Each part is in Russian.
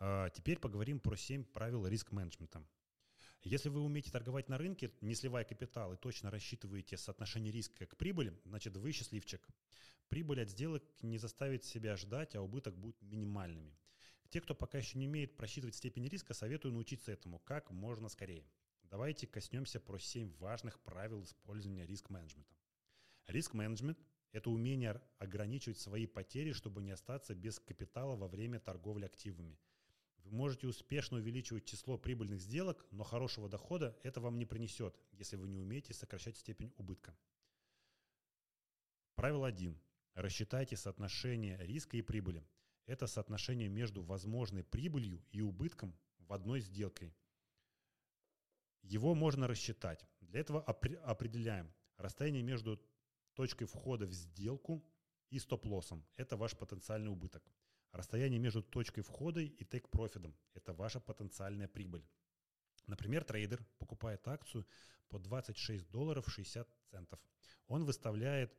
А теперь поговорим про 7 правил риск-менеджмента. Если вы умеете торговать на рынке, не сливая капитал, и точно рассчитываете соотношение риска к прибыли, значит вы счастливчик. Прибыль от сделок не заставит себя ждать, а убыток будет минимальными. Те, кто пока еще не умеет просчитывать степень риска, советую научиться этому как можно скорее. Давайте коснемся про 7 важных правил использования риск-менеджмента. Риск-менеджмент – это умение ограничивать свои потери, чтобы не остаться без капитала во время торговли активами. Вы можете успешно увеличивать число прибыльных сделок, но хорошего дохода это вам не принесет, если вы не умеете сокращать степень убытка. Правило 1. Рассчитайте соотношение риска и прибыли. Это соотношение между возможной прибылью и убытком в одной сделке. Его можно рассчитать. Для этого определяем расстояние между точкой входа в сделку и стоп-лоссом. Это ваш потенциальный убыток. Расстояние между точкой входа и тейк-профитом – это ваша потенциальная прибыль. Например, трейдер покупает акцию по 26 долларов 60 центов. Он выставляет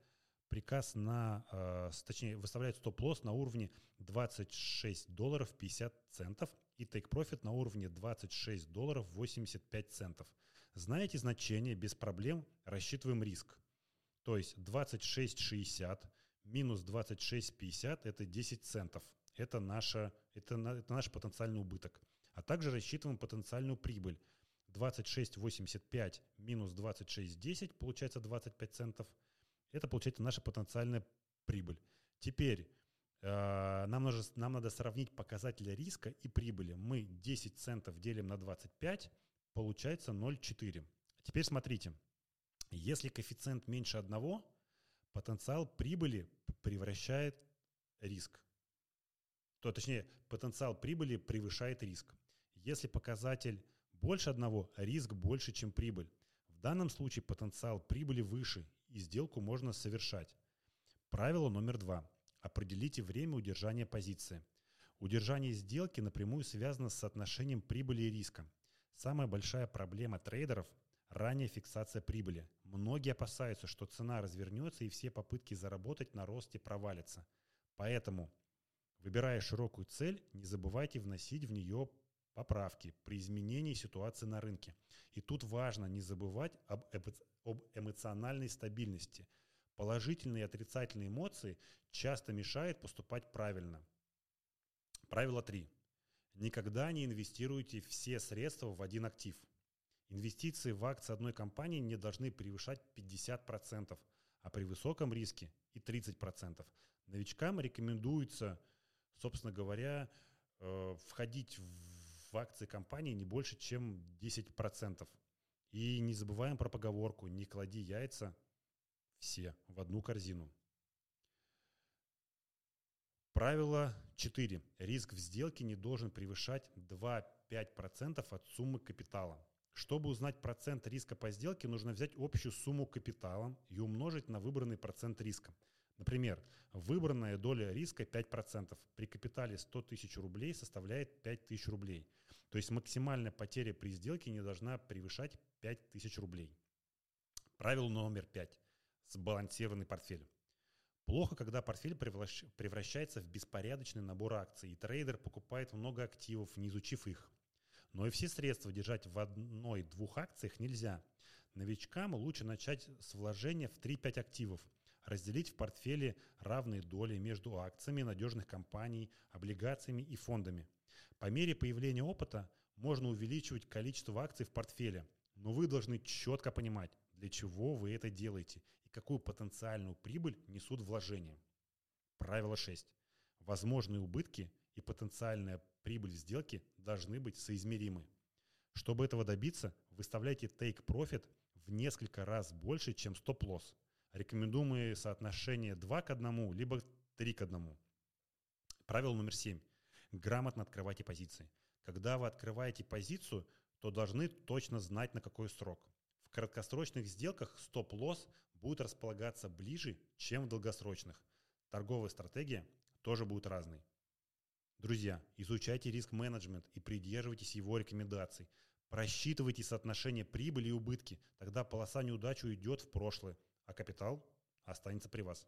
приказ на, э, точнее, выставляет стоп-лосс на уровне 26 долларов 50 центов и take-profit на уровне 26 долларов 85 центов. Знаете значение, без проблем рассчитываем риск. То есть 26,60 минус 26,50 это 10 центов. Это, наша, это, это наш потенциальный убыток. А также рассчитываем потенциальную прибыль. 26,85 минус 26,10 получается 25 центов. Это получается наша потенциальная прибыль. Теперь э, нам, нужно, нам надо сравнить показатели риска и прибыли. Мы 10 центов делим на 25, получается 0,4. Теперь смотрите. Если коэффициент меньше одного, потенциал прибыли превращает риск. То, точнее, потенциал прибыли превышает риск. Если показатель больше одного, риск больше, чем прибыль. В данном случае потенциал прибыли выше, и сделку можно совершать. Правило номер два. Определите время удержания позиции. Удержание сделки напрямую связано с соотношением прибыли и риска. Самая большая проблема трейдеров Ранняя фиксация прибыли. Многие опасаются, что цена развернется и все попытки заработать на росте провалятся. Поэтому, выбирая широкую цель, не забывайте вносить в нее поправки при изменении ситуации на рынке. И тут важно не забывать об, об эмоциональной стабильности. Положительные и отрицательные эмоции часто мешают поступать правильно. Правило 3. Никогда не инвестируйте все средства в один актив – Инвестиции в акции одной компании не должны превышать 50%, а при высоком риске и 30%. Новичкам рекомендуется, собственно говоря, э, входить в акции компании не больше, чем 10%. И не забываем про поговорку «не клади яйца все в одну корзину». Правило 4. Риск в сделке не должен превышать 2-5% от суммы капитала. Чтобы узнать процент риска по сделке, нужно взять общую сумму капитала и умножить на выбранный процент риска. Например, выбранная доля риска 5%. При капитале 100 тысяч рублей составляет 5 тысяч рублей. То есть максимальная потеря при сделке не должна превышать 5 тысяч рублей. Правило номер 5. Сбалансированный портфель. Плохо, когда портфель превращается в беспорядочный набор акций, и трейдер покупает много активов, не изучив их. Но и все средства держать в одной-двух акциях нельзя. Новичкам лучше начать с вложения в 3-5 активов, разделить в портфеле равные доли между акциями надежных компаний, облигациями и фондами. По мере появления опыта можно увеличивать количество акций в портфеле, но вы должны четко понимать, для чего вы это делаете и какую потенциальную прибыль несут вложения. Правило 6. Возможные убытки и потенциальная прибыль в сделке должны быть соизмеримы. Чтобы этого добиться, выставляйте take profit в несколько раз больше, чем стоп-лосс. Рекомендуемые соотношения 2 к 1, либо 3 к 1. Правило номер 7. Грамотно открывайте позиции. Когда вы открываете позицию, то должны точно знать, на какой срок. В краткосрочных сделках стоп-лосс будет располагаться ближе, чем в долгосрочных. Торговая стратегия тоже будет разной. Друзья, изучайте риск-менеджмент и придерживайтесь его рекомендаций. Просчитывайте соотношение прибыли и убытки, тогда полоса неудачи уйдет в прошлое, а капитал останется при вас.